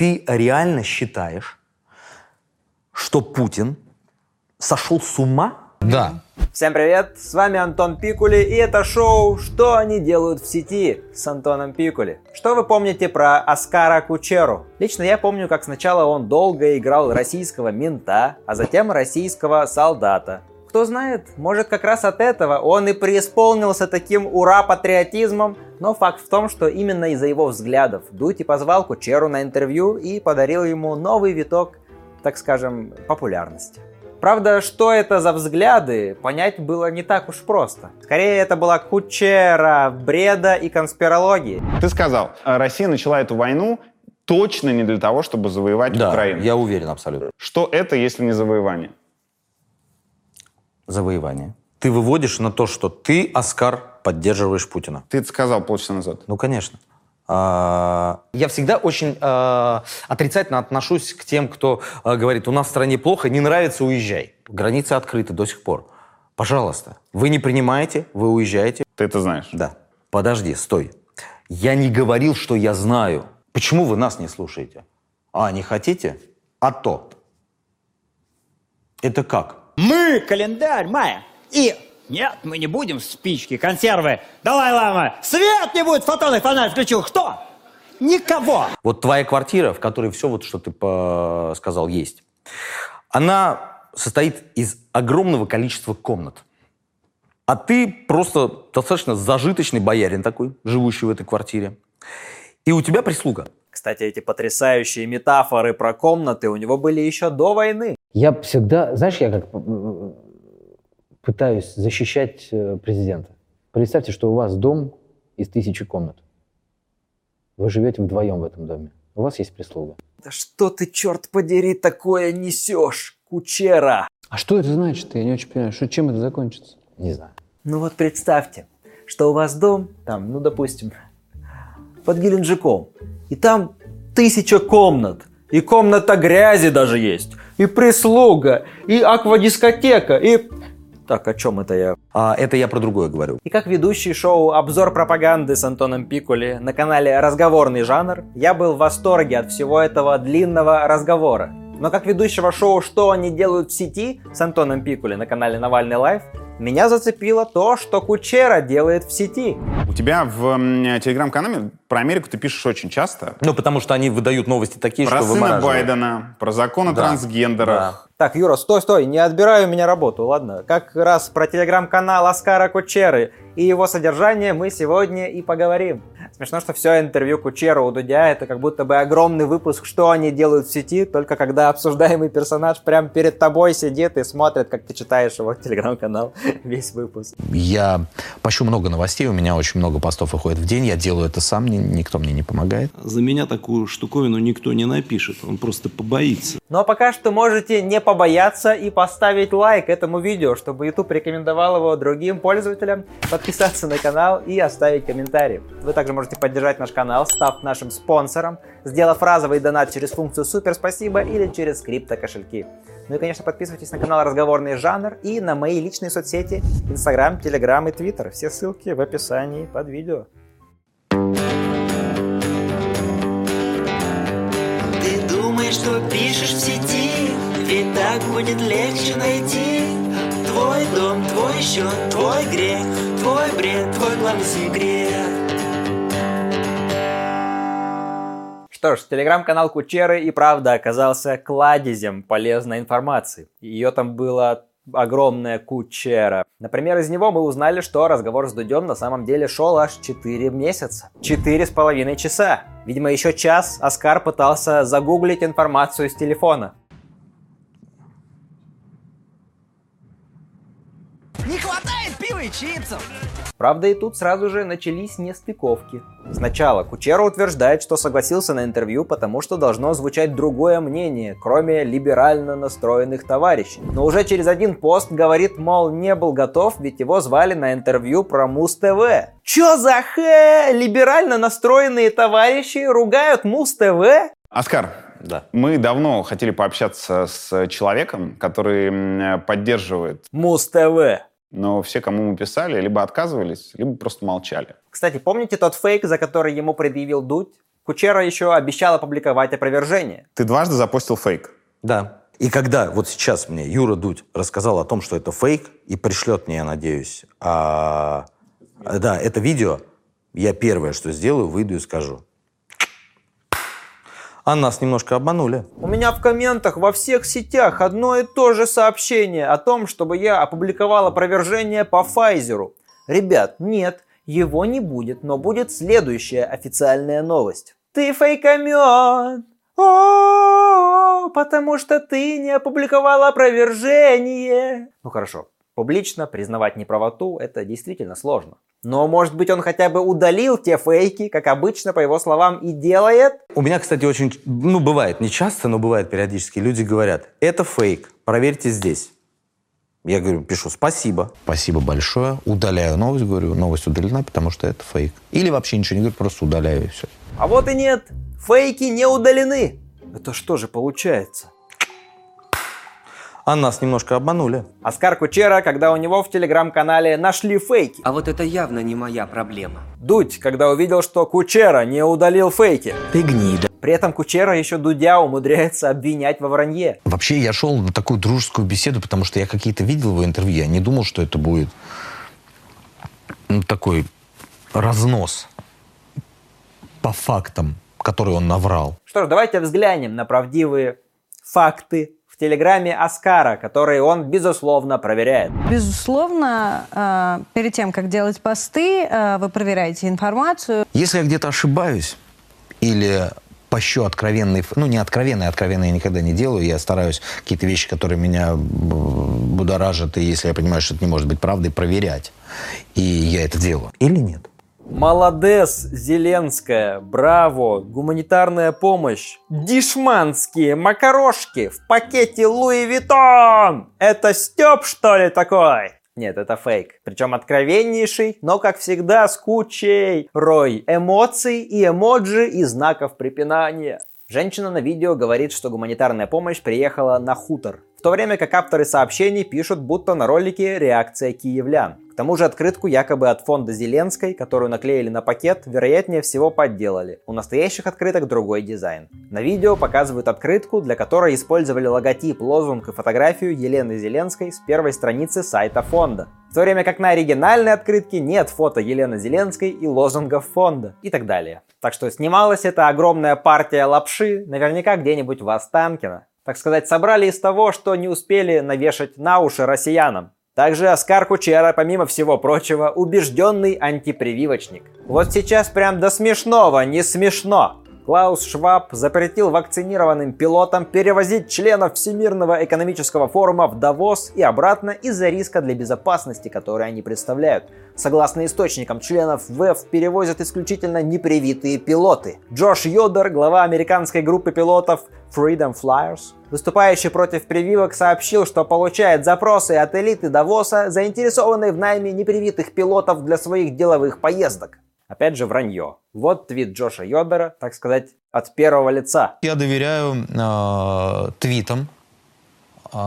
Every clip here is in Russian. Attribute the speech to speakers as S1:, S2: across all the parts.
S1: ты реально считаешь, что Путин сошел с ума?
S2: Да.
S3: Всем привет, с вами Антон Пикули, и это шоу «Что они делают в сети» с Антоном Пикули. Что вы помните про Оскара Кучеру? Лично я помню, как сначала он долго играл российского мента, а затем российского солдата. Кто знает, может как раз от этого он и преисполнился таким ура-патриотизмом, но факт в том, что именно из-за его взглядов Дудь и позвал Кучеру на интервью и подарил ему новый виток, так скажем, популярности. Правда, что это за взгляды, понять было не так уж просто. Скорее, это была кучера бреда и конспирологии.
S4: Ты сказал, э, Россия начала эту войну точно не для того, чтобы завоевать
S1: Да,
S4: Украину.
S1: я уверен абсолютно.
S4: Что это, если не завоевание?
S1: Завоевание. Ты выводишь на то, что ты, Оскар, поддерживаешь Путина.
S4: Ты это сказал полчаса назад.
S1: Ну, конечно. А, Я всегда очень э, отрицательно отношусь к тем, кто э, говорит, у нас в стране плохо, не нравится, уезжай. Границы открыты до сих пор. Пожалуйста, вы не принимаете, вы уезжаете.
S4: Ты это знаешь.
S1: Да. Подожди, стой. Я не говорил, что я знаю. Почему вы нас не слушаете? А, не хотите? А то. Это как?
S5: Мы календарь мая. И нет, мы не будем спички, консервы. Далай-лама, свет не будет, фотонный фонарь включил. Кто? Никого.
S1: Вот твоя квартира, в которой все вот, что ты по- сказал, есть, она состоит из огромного количества комнат. А ты просто достаточно зажиточный боярин такой, живущий в этой квартире. И у тебя прислуга.
S3: Кстати, эти потрясающие метафоры про комнаты у него были еще до войны.
S6: Я всегда, знаешь, я как пытаюсь защищать э, президента. Представьте, что у вас дом из тысячи комнат. Вы живете вдвоем в этом доме. У вас есть прислуга.
S3: Да что ты, черт подери, такое несешь, кучера?
S7: А что это значит? Я не очень понимаю, что, чем это закончится?
S6: Не знаю.
S3: Ну вот представьте, что у вас дом, там, ну допустим, под Геленджиком, и там тысяча комнат, и комната грязи даже есть, и прислуга, и аквадискотека, и... Так, о чем это я?
S1: А это я про другое говорю.
S3: И как ведущий шоу «Обзор пропаганды» с Антоном Пикули на канале «Разговорный жанр», я был в восторге от всего этого длинного разговора. Но как ведущего шоу «Что они делают в сети» с Антоном Пикули на канале «Навальный лайф», меня зацепило то, что Кучера делает в сети.
S4: У тебя в телеграм-канале про Америку ты пишешь очень часто.
S1: Ну, потому что они выдают новости такие,
S4: Про
S1: что
S4: сына
S1: вымораживают.
S4: Байдена, про закон о
S1: Да.
S4: трансгендерах.
S3: Так, Юра, стой, стой, не отбирай у меня работу, ладно? Как раз про телеграм-канал Оскара Кучеры и его содержание мы сегодня и поговорим. Смешно, что все интервью Кучера у Дудя это как будто бы огромный выпуск, что они делают в сети, только когда обсуждаемый персонаж прямо перед тобой сидит и смотрит, как ты читаешь его телеграм-канал весь выпуск.
S2: Я пощу много новостей, у меня очень много постов выходит в день, я делаю это сам, ни- никто мне не помогает.
S8: За меня такую штуковину никто не напишет, он просто побоится.
S3: Но пока что можете не побояться и поставить лайк этому видео, чтобы YouTube рекомендовал его другим пользователям, подписаться на канал и оставить комментарий. Вы также можете поддержать наш канал, став нашим спонсором, сделав разовый донат через функцию Супер Спасибо или через крипто кошельки. Ну и, конечно, подписывайтесь на канал Разговорный жанр и на мои личные соцсети Инстаграм, Телеграм и Твиттер. Все ссылки в описании под видео.
S9: Ты думаешь, что пишешь в сети, ведь так будет легче найти Твой дом, твой счет, твой грех, твой бред, твой главный секрет
S3: Что ж, телеграм-канал Кучеры и правда оказался кладезем полезной информации. Ее там было огромная кучера. Например, из него мы узнали, что разговор с Дудем на самом деле шел аж 4 месяца. Четыре с половиной часа. Видимо, еще час Оскар пытался загуглить информацию с телефона.
S5: Не хватает пива и чипсов.
S3: Правда, и тут сразу же начались нестыковки. Сначала Кучера утверждает, что согласился на интервью, потому что должно звучать другое мнение, кроме либерально настроенных товарищей. Но уже через один пост говорит, мол, не был готов, ведь его звали на интервью про Муз-ТВ. Чё за хэ? Либерально настроенные товарищи ругают Муз-ТВ?
S4: Оскар,
S1: Да.
S4: мы давно хотели пообщаться с человеком, который поддерживает,
S3: Муз-ТВ.
S4: Но все, кому мы писали, либо отказывались, либо просто молчали.
S3: Кстати, помните тот фейк, за который ему предъявил Дудь? Кучера еще обещал опубликовать опровержение.
S4: Ты дважды запостил фейк.
S1: Да. И когда вот сейчас мне Юра Дудь рассказал о том, что это фейк, и пришлет мне, я надеюсь, а, да, это видео, я первое, что сделаю, выйду и скажу. А нас немножко обманули.
S3: У меня в комментах во всех сетях одно и то же сообщение о том, чтобы я опубликовал опровержение по Файзеру. Ребят, нет, его не будет, но будет следующая официальная новость. Ты фейкомет! О, потому что ты не опубликовал опровержение. Ну хорошо, публично признавать неправоту – это действительно сложно. Но, может быть, он хотя бы удалил те фейки, как обычно, по его словам, и делает?
S1: У меня, кстати, очень, ну, бывает, не часто, но бывает периодически, люди говорят, это фейк, проверьте здесь. Я говорю, пишу, спасибо.
S2: Спасибо большое. Удаляю новость, говорю, новость удалена, потому что это фейк. Или вообще ничего не говорю, просто удаляю и все.
S3: А вот и нет, фейки не удалены. Это что же получается?
S1: А нас немножко обманули.
S3: Оскар Кучера, когда у него в телеграм-канале нашли фейки.
S9: А вот это явно не моя проблема.
S3: Дудь, когда увидел, что Кучера не удалил фейки.
S9: Ты гнида.
S3: При этом Кучера еще Дудя умудряется обвинять во вранье.
S2: Вообще, я шел на такую дружескую беседу, потому что я какие-то видел его интервью. Я не думал, что это будет ну, такой разнос по фактам, который он наврал.
S3: Что ж, давайте взглянем на правдивые факты телеграме Оскара, которые он, безусловно, проверяет.
S10: Безусловно, э, перед тем, как делать посты, э, вы проверяете информацию.
S2: Если я где-то ошибаюсь или пощу откровенный, ну не откровенный, откровенный я никогда не делаю, я стараюсь какие-то вещи, которые меня будоражат, и если я понимаю, что это не может быть правдой, проверять. И я это делаю. Или нет?
S3: Молодец, Зеленская, браво, гуманитарная помощь, дишманские макарошки в пакете Louis Vuitton. Это Стеб, что ли, такой? Нет, это фейк. Причем откровеннейший, но, как всегда, с кучей рой эмоций и эмоджи и знаков препинания. Женщина на видео говорит, что гуманитарная помощь приехала на хутор, в то время как авторы сообщений пишут, будто на ролике реакция киевлян. К тому же открытку якобы от фонда Зеленской, которую наклеили на пакет, вероятнее всего подделали. У настоящих открыток другой дизайн. На видео показывают открытку, для которой использовали логотип, лозунг и фотографию Елены Зеленской с первой страницы сайта фонда. В то время как на оригинальной открытке нет фото Елены Зеленской и лозунгов фонда и так далее. Так что снималась эта огромная партия лапши наверняка где-нибудь в Останкино. Так сказать, собрали из того, что не успели навешать на уши россиянам. Также Оскар Кучера, помимо всего прочего, убежденный антипрививочник. Вот сейчас прям до смешного не смешно. Клаус Шваб запретил вакцинированным пилотам перевозить членов Всемирного экономического форума в Давос и обратно из-за риска для безопасности, который они представляют. Согласно источникам, членов ВЭФ перевозят исключительно непривитые пилоты. Джош Йодер, глава американской группы пилотов Freedom Flyers, выступающий против прививок, сообщил, что получает запросы от элиты Давоса, заинтересованной в найме непривитых пилотов для своих деловых поездок. Опять же, вранье. Вот твит Джоша Йодера, так сказать, от первого лица.
S2: Я доверяю э, твитам э,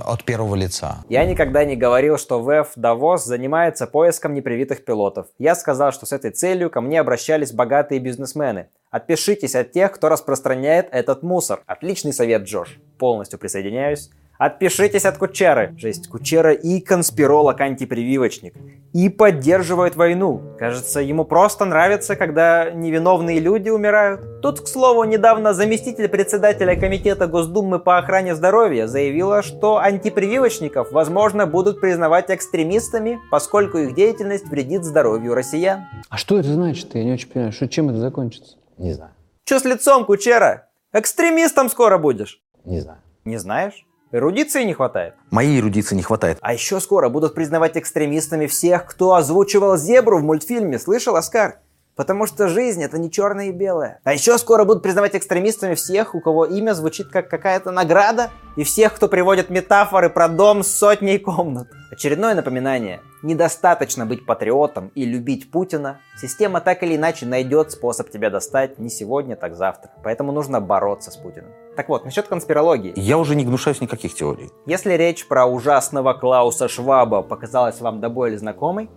S2: от первого лица.
S3: Я никогда не говорил, что ВЭФ Давос занимается поиском непривитых пилотов. Я сказал, что с этой целью ко мне обращались богатые бизнесмены. Отпишитесь от тех, кто распространяет этот мусор. Отличный совет, Джош. Полностью присоединяюсь. Отпишитесь от Кучеры. Жесть, Кучера и конспиролог антипрививочник. И поддерживает войну. Кажется, ему просто нравится, когда невиновные люди умирают. Тут, к слову, недавно заместитель председателя Комитета Госдумы по охране здоровья заявила, что антипрививочников, возможно, будут признавать экстремистами, поскольку их деятельность вредит здоровью россиян.
S7: А что это значит? Я не очень понимаю, что, чем это закончится?
S6: Не знаю.
S3: Че с лицом, Кучера? Экстремистом скоро будешь?
S6: Не знаю.
S3: Не знаешь? Эрудиции не хватает?
S1: Моей эрудиции не хватает.
S3: А еще скоро будут признавать экстремистами всех, кто озвучивал зебру в мультфильме. Слышал, Оскар? Потому что жизнь это не черное и белое. А еще скоро будут признавать экстремистами всех, у кого имя звучит как какая-то награда, и всех, кто приводит метафоры про дом с сотней комнат. Очередное напоминание. Недостаточно быть патриотом и любить Путина. Система так или иначе найдет способ тебя достать не сегодня, так завтра. Поэтому нужно бороться с Путиным. Так вот, насчет конспирологии.
S1: Я уже не гнушаюсь никаких теорий.
S3: Если речь про ужасного Клауса Шваба показалась вам до боли знакомой,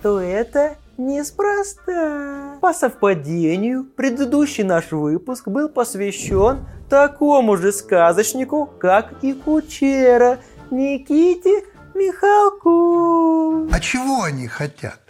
S3: то это Неспроста. По совпадению, предыдущий наш выпуск был посвящен такому же сказочнику, как и Кучера, Никите Михалку.
S11: А чего они хотят?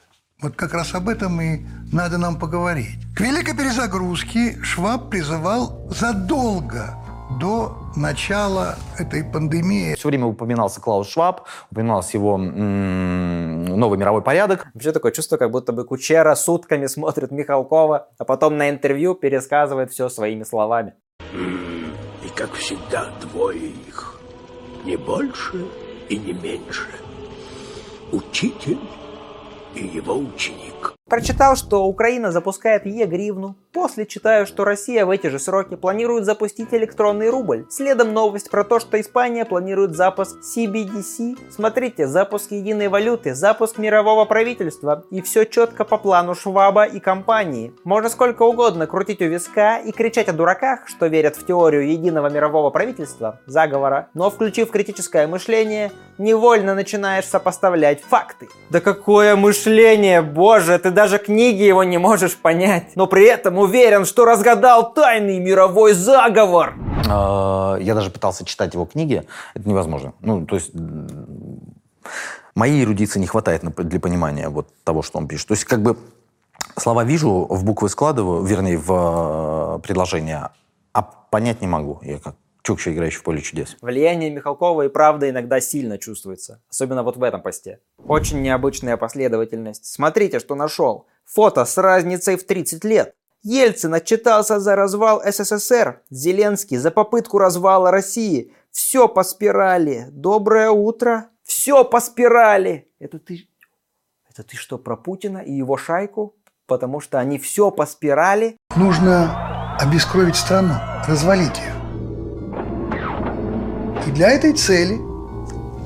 S11: Вот как раз об этом и надо нам поговорить. К великой перезагрузке Шваб призывал задолго до начала этой пандемии.
S1: Все время упоминался Клаус Шваб, упоминался его м, новый мировой порядок.
S3: Вообще такое чувство, как будто бы Кучера сутками смотрит Михалкова, а потом на интервью пересказывает все своими словами.
S12: И как всегда двое их, не больше и не меньше. Учитель и его ученик.
S3: Прочитал, что Украина запускает Е-гривну. После читаю, что Россия в эти же сроки планирует запустить электронный рубль. Следом новость про то, что Испания планирует запуск CBDC. Смотрите, запуск единой валюты, запуск мирового правительства. И все четко по плану Шваба и компании. Можно сколько угодно крутить у виска и кричать о дураках, что верят в теорию единого мирового правительства, заговора. Но включив критическое мышление, невольно начинаешь сопоставлять факты. Да какое мышление, боже, ты даже книги его не можешь понять. Но при этом уверен, что разгадал тайный мировой заговор.
S1: Э, Я даже пытался читать его книги. Это невозможно. Ну, то есть моей эрудиции не хватает для понимания вот того, что он пишет. То есть как бы слова вижу, в буквы складываю, вернее, в э, предложения, а понять не могу. Я как Чукча, играющий в поле чудес.
S3: Влияние Михалкова и правда иногда сильно чувствуется. Особенно вот в этом посте. Очень необычная последовательность. Смотрите, что нашел. Фото с разницей в 30 лет. Ельцин отчитался за развал СССР. Зеленский за попытку развала России. Все по спирали. Доброе утро. Все по спирали. Это ты... Это ты что, про Путина и его шайку? Потому что они все по спирали?
S11: Нужно обескровить страну, развалить ее. И для этой цели,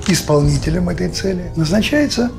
S11: исполнителем этой цели, назначается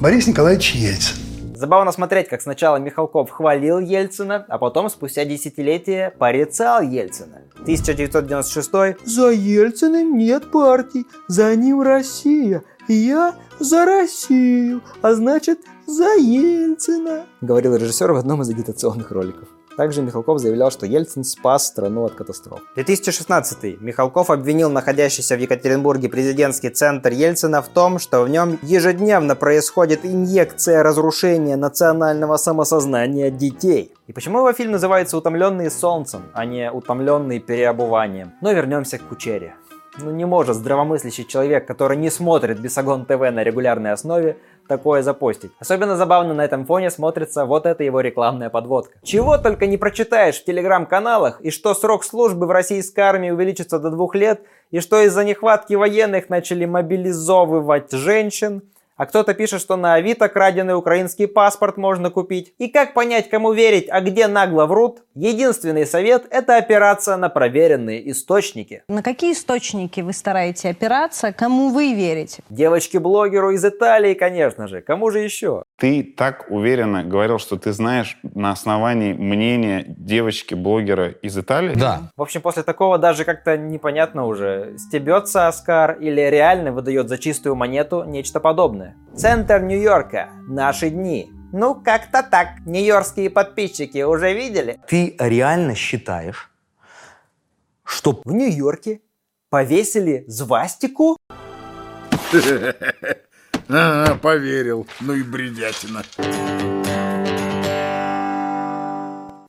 S11: Борис Николаевич Ельцин.
S3: Забавно смотреть, как сначала Михалков хвалил Ельцина, а потом спустя десятилетия порицал Ельцина. 1996 «За Ельциным нет партий, за ним Россия, я за Россию, а значит за Ельцина», говорил режиссер в одном из агитационных роликов. Также Михалков заявлял, что Ельцин спас страну от катастроф. 2016. Михалков обвинил находящийся в Екатеринбурге президентский центр Ельцина в том, что в нем ежедневно происходит инъекция разрушения национального самосознания детей. И почему его фильм называется «Утомленные солнцем», а не «Утомленные переобуванием»? Но вернемся к Кучере. Ну не может здравомыслящий человек, который не смотрит Бесогон ТВ на регулярной основе, такое запостить. Особенно забавно на этом фоне смотрится вот эта его рекламная подводка. Чего только не прочитаешь в телеграм-каналах, и что срок службы в российской армии увеличится до двух лет, и что из-за нехватки военных начали мобилизовывать женщин, а кто-то пишет, что на Авито краденый украинский паспорт можно купить. И как понять, кому верить, а где нагло врут? Единственный совет – это опираться на проверенные источники.
S10: На какие источники вы стараетесь опираться? Кому вы верите?
S3: Девочке-блогеру из Италии, конечно же. Кому же еще?
S4: Ты так уверенно говорил, что ты знаешь на основании мнения девочки-блогера из Италии?
S2: Да.
S3: В общем, после такого даже как-то непонятно уже, стебется Оскар или реально выдает за чистую монету нечто подобное. Центр Нью-Йорка. Наши дни. Ну, как-то так. Нью-Йоркские подписчики уже видели?
S1: Ты реально считаешь, что
S3: В Нью-Йорке повесили звастику?
S13: А, поверил. Ну и бредятина.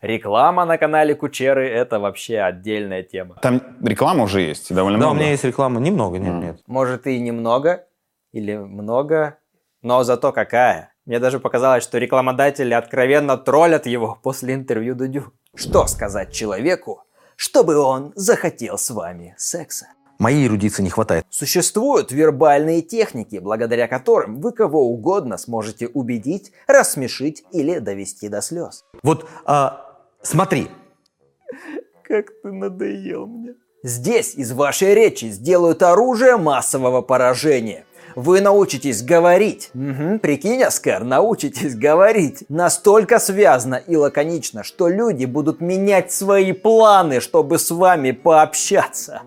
S3: Реклама на канале Кучеры – это вообще отдельная тема.
S4: Там реклама уже есть, довольно
S1: Да, у
S4: много.
S1: меня есть реклама. Немного, нет, нет.
S3: Может и немного, или много, но зато какая. Мне даже показалось, что рекламодатели откровенно троллят его после интервью Дудю. Что сказать человеку, чтобы он захотел с вами секса?
S1: Моей эрудиции не хватает.
S3: Существуют вербальные техники, благодаря которым вы кого угодно сможете убедить, рассмешить или довести до слез.
S1: Вот а, смотри,
S3: Как ты надоел мне. Здесь из вашей речи сделают оружие массового поражения. Вы научитесь говорить. Мгм, прикинь, Оскар, научитесь говорить. Настолько связно и лаконично, что люди будут менять свои планы, чтобы с вами пообщаться.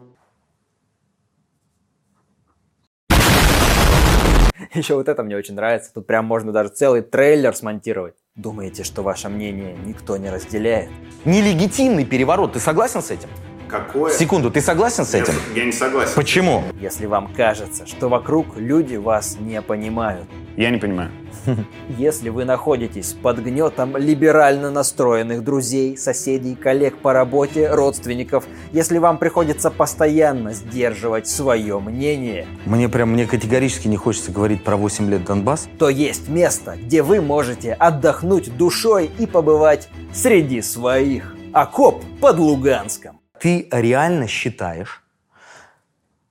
S3: Еще вот это мне очень нравится. Тут прям можно даже целый трейлер смонтировать. Думаете, что ваше мнение никто не разделяет?
S1: Нелегитимный переворот. Ты согласен с этим?
S4: Какое?
S1: Секунду, ты согласен с этим?
S4: Я не согласен.
S1: Почему?
S3: Если вам кажется, что вокруг люди вас не понимают.
S4: Я не понимаю.
S3: Если вы находитесь под гнетом либерально настроенных друзей, соседей, коллег по работе, родственников, если вам приходится постоянно сдерживать свое мнение,
S1: Мне прям, мне категорически не хочется говорить про 8 лет Донбасс.
S3: то есть место, где вы можете отдохнуть душой и побывать среди своих. Окоп под Луганском.
S1: Ты реально считаешь,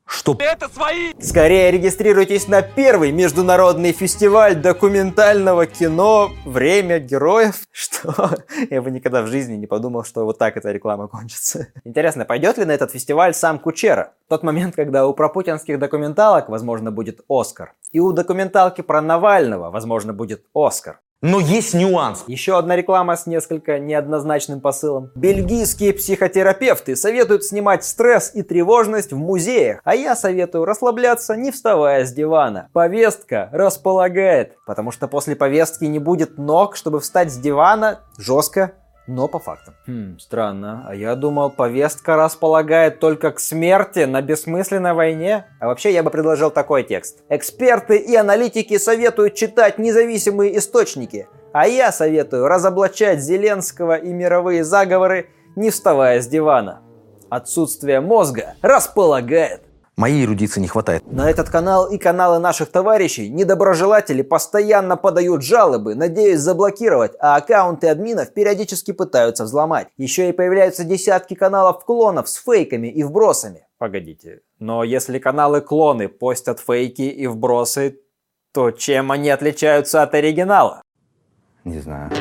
S1: что
S3: Это свои! Скорее регистрируйтесь на первый международный фестиваль документального кино «Время героев». Что? Я бы никогда в жизни не подумал, что вот так эта реклама кончится. Интересно, пойдет ли на этот фестиваль сам Кучера? Тот момент, когда у пропутинских документалок, возможно, будет Оскар. И у документалки про Навального, возможно, будет Оскар.
S1: Но есть нюанс.
S3: Еще одна реклама с несколько неоднозначным посылом. Бельгийские психотерапевты советуют снимать стресс и тревожность в музеях, а я советую расслабляться, не вставая с дивана. Повестка располагает, потому что после повестки не будет ног, чтобы встать с дивана жестко, но по фактам. Хм, странно. А я думал, повестка располагает только к смерти на бессмысленной войне. А вообще я бы предложил такой текст. Эксперты и аналитики советуют читать независимые источники. А я советую разоблачать Зеленского и мировые заговоры, не вставая с дивана. Отсутствие мозга располагает.
S1: Моей эрудиции не хватает.
S3: На этот канал и каналы наших товарищей недоброжелатели постоянно подают жалобы, надеясь заблокировать, а аккаунты админов периодически пытаются взломать. Еще и появляются десятки каналов клонов с фейками и вбросами. Погодите, но если каналы клоны постят фейки и вбросы, то чем они отличаются от оригинала?
S1: Не знаю.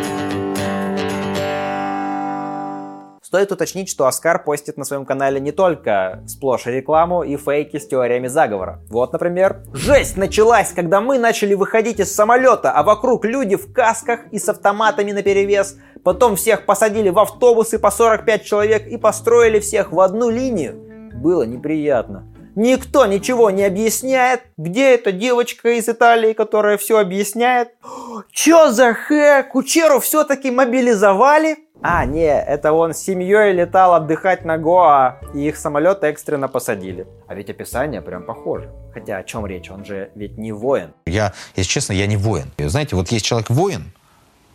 S3: Стоит уточнить, что Оскар постит на своем канале не только сплошь рекламу и фейки с теориями заговора. Вот, например, «Жесть началась, когда мы начали выходить из самолета, а вокруг люди в касках и с автоматами наперевес. Потом всех посадили в автобусы по 45 человек и построили всех в одну линию. Было неприятно. Никто ничего не объясняет. Где эта девочка из Италии, которая все объясняет? Чё за хэ? Кучеру все-таки мобилизовали? А, не, это он с семьей летал отдыхать на Гоа, и их самолет экстренно посадили. А ведь описание прям похоже. Хотя о чем речь? Он же ведь не воин.
S2: Я, если честно, я не воин. И Знаете, вот есть человек воин,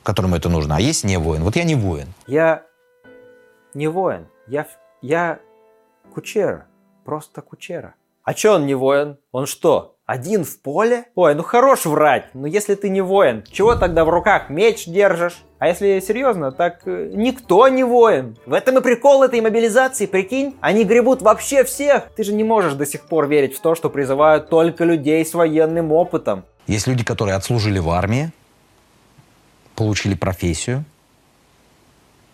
S2: которому это нужно, а есть не воин. Вот я не воин.
S3: Я не воин. Я, я кучера. Просто кучера. А чё он не воин? Он что, один в поле? Ой, ну хорош врать. Ну если ты не воин, чего тогда в руках меч держишь? А если серьезно, так э, никто не воин. В этом и прикол этой мобилизации, прикинь. Они гребут вообще всех. Ты же не можешь до сих пор верить в то, что призывают только людей с военным опытом.
S2: Есть люди, которые отслужили в армии, получили профессию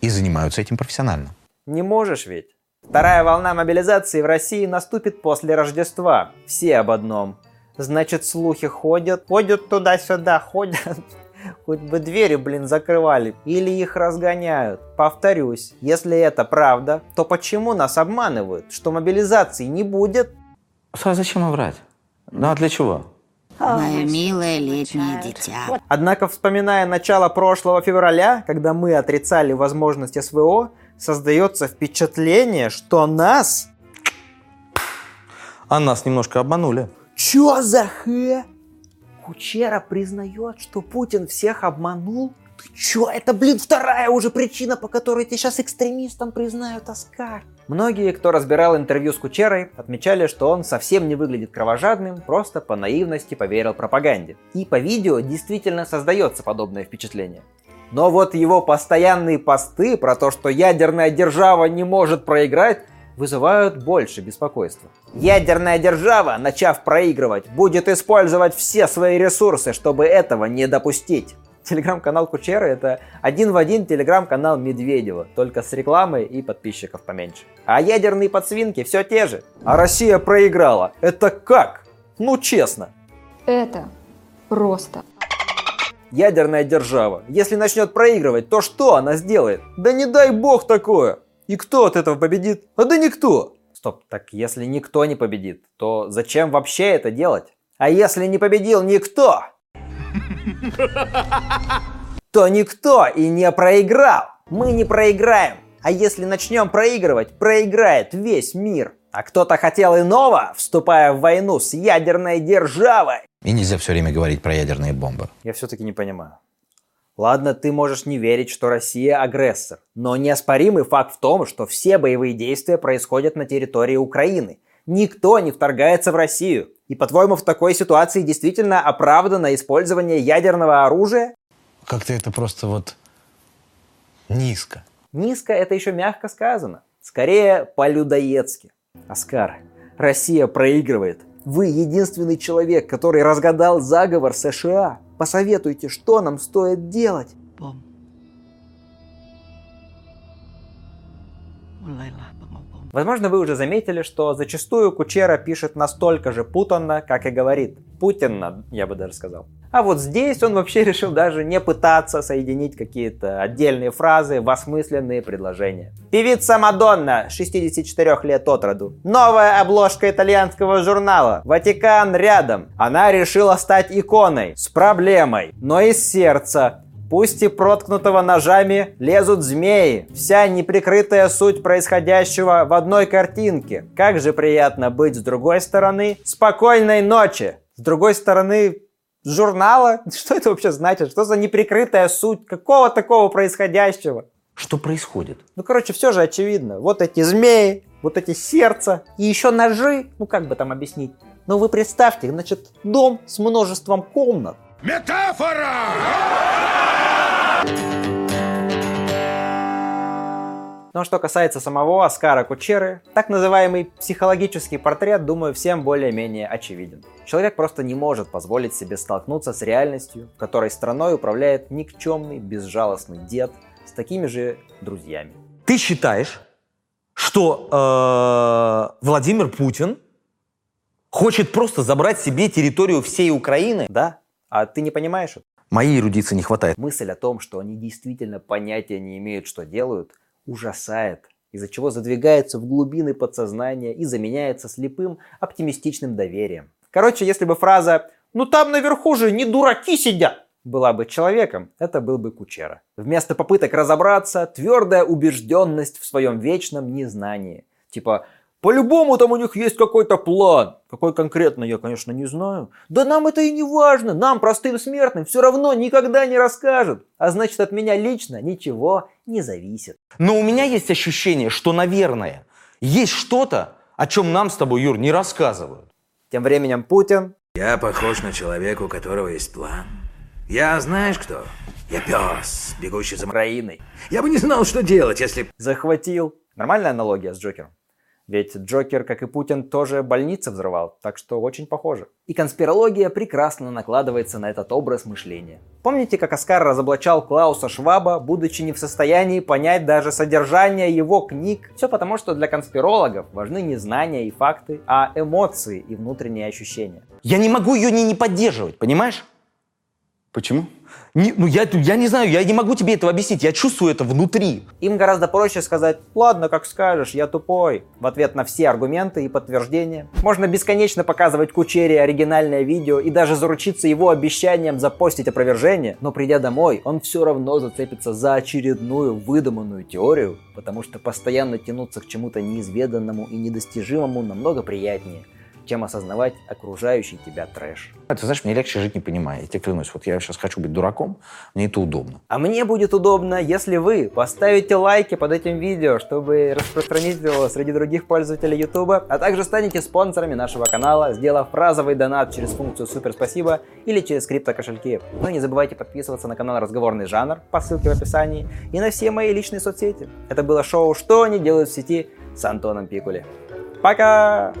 S2: и занимаются этим профессионально.
S3: Не можешь ведь. Вторая волна мобилизации в России наступит после Рождества. Все об одном. Значит, слухи ходят, ходят туда-сюда, ходят. Хоть бы двери, блин, закрывали. Или их разгоняют. Повторюсь, если это правда, то почему нас обманывают, что мобилизации не будет?
S1: А зачем врать? Ну а для чего?
S14: Мое милое летнее дитя.
S3: Однако, вспоминая начало прошлого февраля, когда мы отрицали возможность СВО, создается впечатление, что нас...
S1: А нас немножко обманули.
S3: Чё за хэ? Кучера признает, что Путин всех обманул? Ты чё? Это, блин, вторая уже причина, по которой ты сейчас экстремистам признают Оскар. Многие, кто разбирал интервью с Кучерой, отмечали, что он совсем не выглядит кровожадным, просто по наивности поверил пропаганде. И по видео действительно создается подобное впечатление. Но вот его постоянные посты про то, что ядерная держава не может проиграть, вызывают больше беспокойства. Ядерная держава, начав проигрывать, будет использовать все свои ресурсы, чтобы этого не допустить. Телеграм-канал Кучеры это один в один телеграм-канал Медведева, только с рекламой и подписчиков поменьше. А ядерные подсвинки все те же. А Россия проиграла. Это как? Ну честно.
S15: Это просто.
S3: Ядерная держава. Если начнет проигрывать, то что она сделает? Да не дай бог такое. И кто от этого победит? А да никто. Стоп, так если никто не победит, то зачем вообще это делать? А если не победил никто? то никто и не проиграл. Мы не проиграем. А если начнем проигрывать, проиграет весь мир. А кто-то хотел иного, вступая в войну с ядерной державой.
S2: И нельзя все время говорить про ядерные бомбы.
S3: Я все-таки не понимаю. Ладно, ты можешь не верить, что Россия агрессор, но неоспоримый факт в том, что все боевые действия происходят на территории Украины. Никто не вторгается в Россию. И по-твоему, в такой ситуации действительно оправдано использование ядерного оружия?
S2: Как-то это просто вот низко.
S3: Низко это еще мягко сказано. Скорее, по-людоедски. Оскар, Россия проигрывает. Вы единственный человек, который разгадал заговор США. Посоветуйте, что нам стоит делать. Возможно, вы уже заметили, что зачастую Кучера пишет настолько же путанно, как и говорит. Путинно, я бы даже сказал. А вот здесь он вообще решил даже не пытаться соединить какие-то отдельные фразы в осмысленные предложения. Певица Мадонна, 64 лет от роду. Новая обложка итальянского журнала. Ватикан рядом. Она решила стать иконой с проблемой, но из сердца. Пусть и проткнутого ножами лезут змеи. Вся неприкрытая суть происходящего в одной картинке. Как же приятно быть с другой стороны. Спокойной ночи. С другой стороны, журнала. Что это вообще значит? Что за неприкрытая суть? Какого такого происходящего?
S1: Что происходит?
S3: Ну, короче, все же очевидно. Вот эти змеи, вот эти сердца и еще ножи. Ну, как бы там объяснить? Ну, вы представьте, значит, дом с множеством комнат.
S13: Метафора!
S3: Но что касается самого Оскара Кучеры, так называемый психологический портрет, думаю, всем более-менее очевиден. Человек просто не может позволить себе столкнуться с реальностью, которой страной управляет никчемный, безжалостный дед с такими же друзьями.
S1: Ты считаешь, что э, Владимир Путин хочет просто забрать себе территорию всей Украины?
S3: Да. А ты не понимаешь это?
S1: Моей эрудиции не хватает.
S3: Мысль о том, что они действительно понятия не имеют, что делают, ужасает, из-за чего задвигается в глубины подсознания и заменяется слепым оптимистичным доверием. Короче, если бы фраза «ну там наверху же не дураки сидят» была бы человеком, это был бы Кучера. Вместо попыток разобраться, твердая убежденность в своем вечном незнании. Типа по-любому там у них есть какой-то план. Какой конкретно, я, конечно, не знаю. Да нам это и не важно. Нам, простым смертным, все равно никогда не расскажут. А значит, от меня лично ничего не зависит.
S1: Но у меня есть ощущение, что, наверное, есть что-то, о чем нам с тобой, Юр, не рассказывают.
S3: Тем временем Путин...
S12: Я похож на человека, у которого есть план. Я знаешь кто? Я пес, бегущий за
S3: Украиной.
S12: Я бы не знал, что делать, если...
S3: Захватил. Нормальная аналогия с Джокером. Ведь Джокер, как и Путин, тоже больницы взрывал, так что очень похоже. И конспирология прекрасно накладывается на этот образ мышления. Помните, как Оскар разоблачал Клауса Шваба, будучи не в состоянии понять даже содержание его книг? Все потому, что для конспирологов важны не знания и факты, а эмоции и внутренние ощущения.
S1: Я не могу ее не, не поддерживать, понимаешь?
S4: Почему?
S1: Не, ну я, я не знаю, я не могу тебе этого объяснить, я чувствую это внутри.
S3: Им гораздо проще сказать «Ладно, как скажешь, я тупой» в ответ на все аргументы и подтверждения. Можно бесконечно показывать Кучере оригинальное видео и даже заручиться его обещанием запостить опровержение, но придя домой, он все равно зацепится за очередную выдуманную теорию, потому что постоянно тянуться к чему-то неизведанному и недостижимому намного приятнее – чем осознавать окружающий тебя трэш.
S2: Ты знаешь, мне легче жить не понимая. Я тебе клянусь, вот я сейчас хочу быть дураком, мне это удобно.
S3: А мне будет удобно, если вы поставите лайки под этим видео, чтобы распространить его среди других пользователей YouTube, а также станете спонсорами нашего канала, сделав разовый донат через функцию Супер Спасибо или через криптокошельки. Ну и не забывайте подписываться на канал Разговорный жанр по ссылке в описании и на все мои личные соцсети. Это было шоу «Что они делают в сети» с Антоном Пикули. Пока!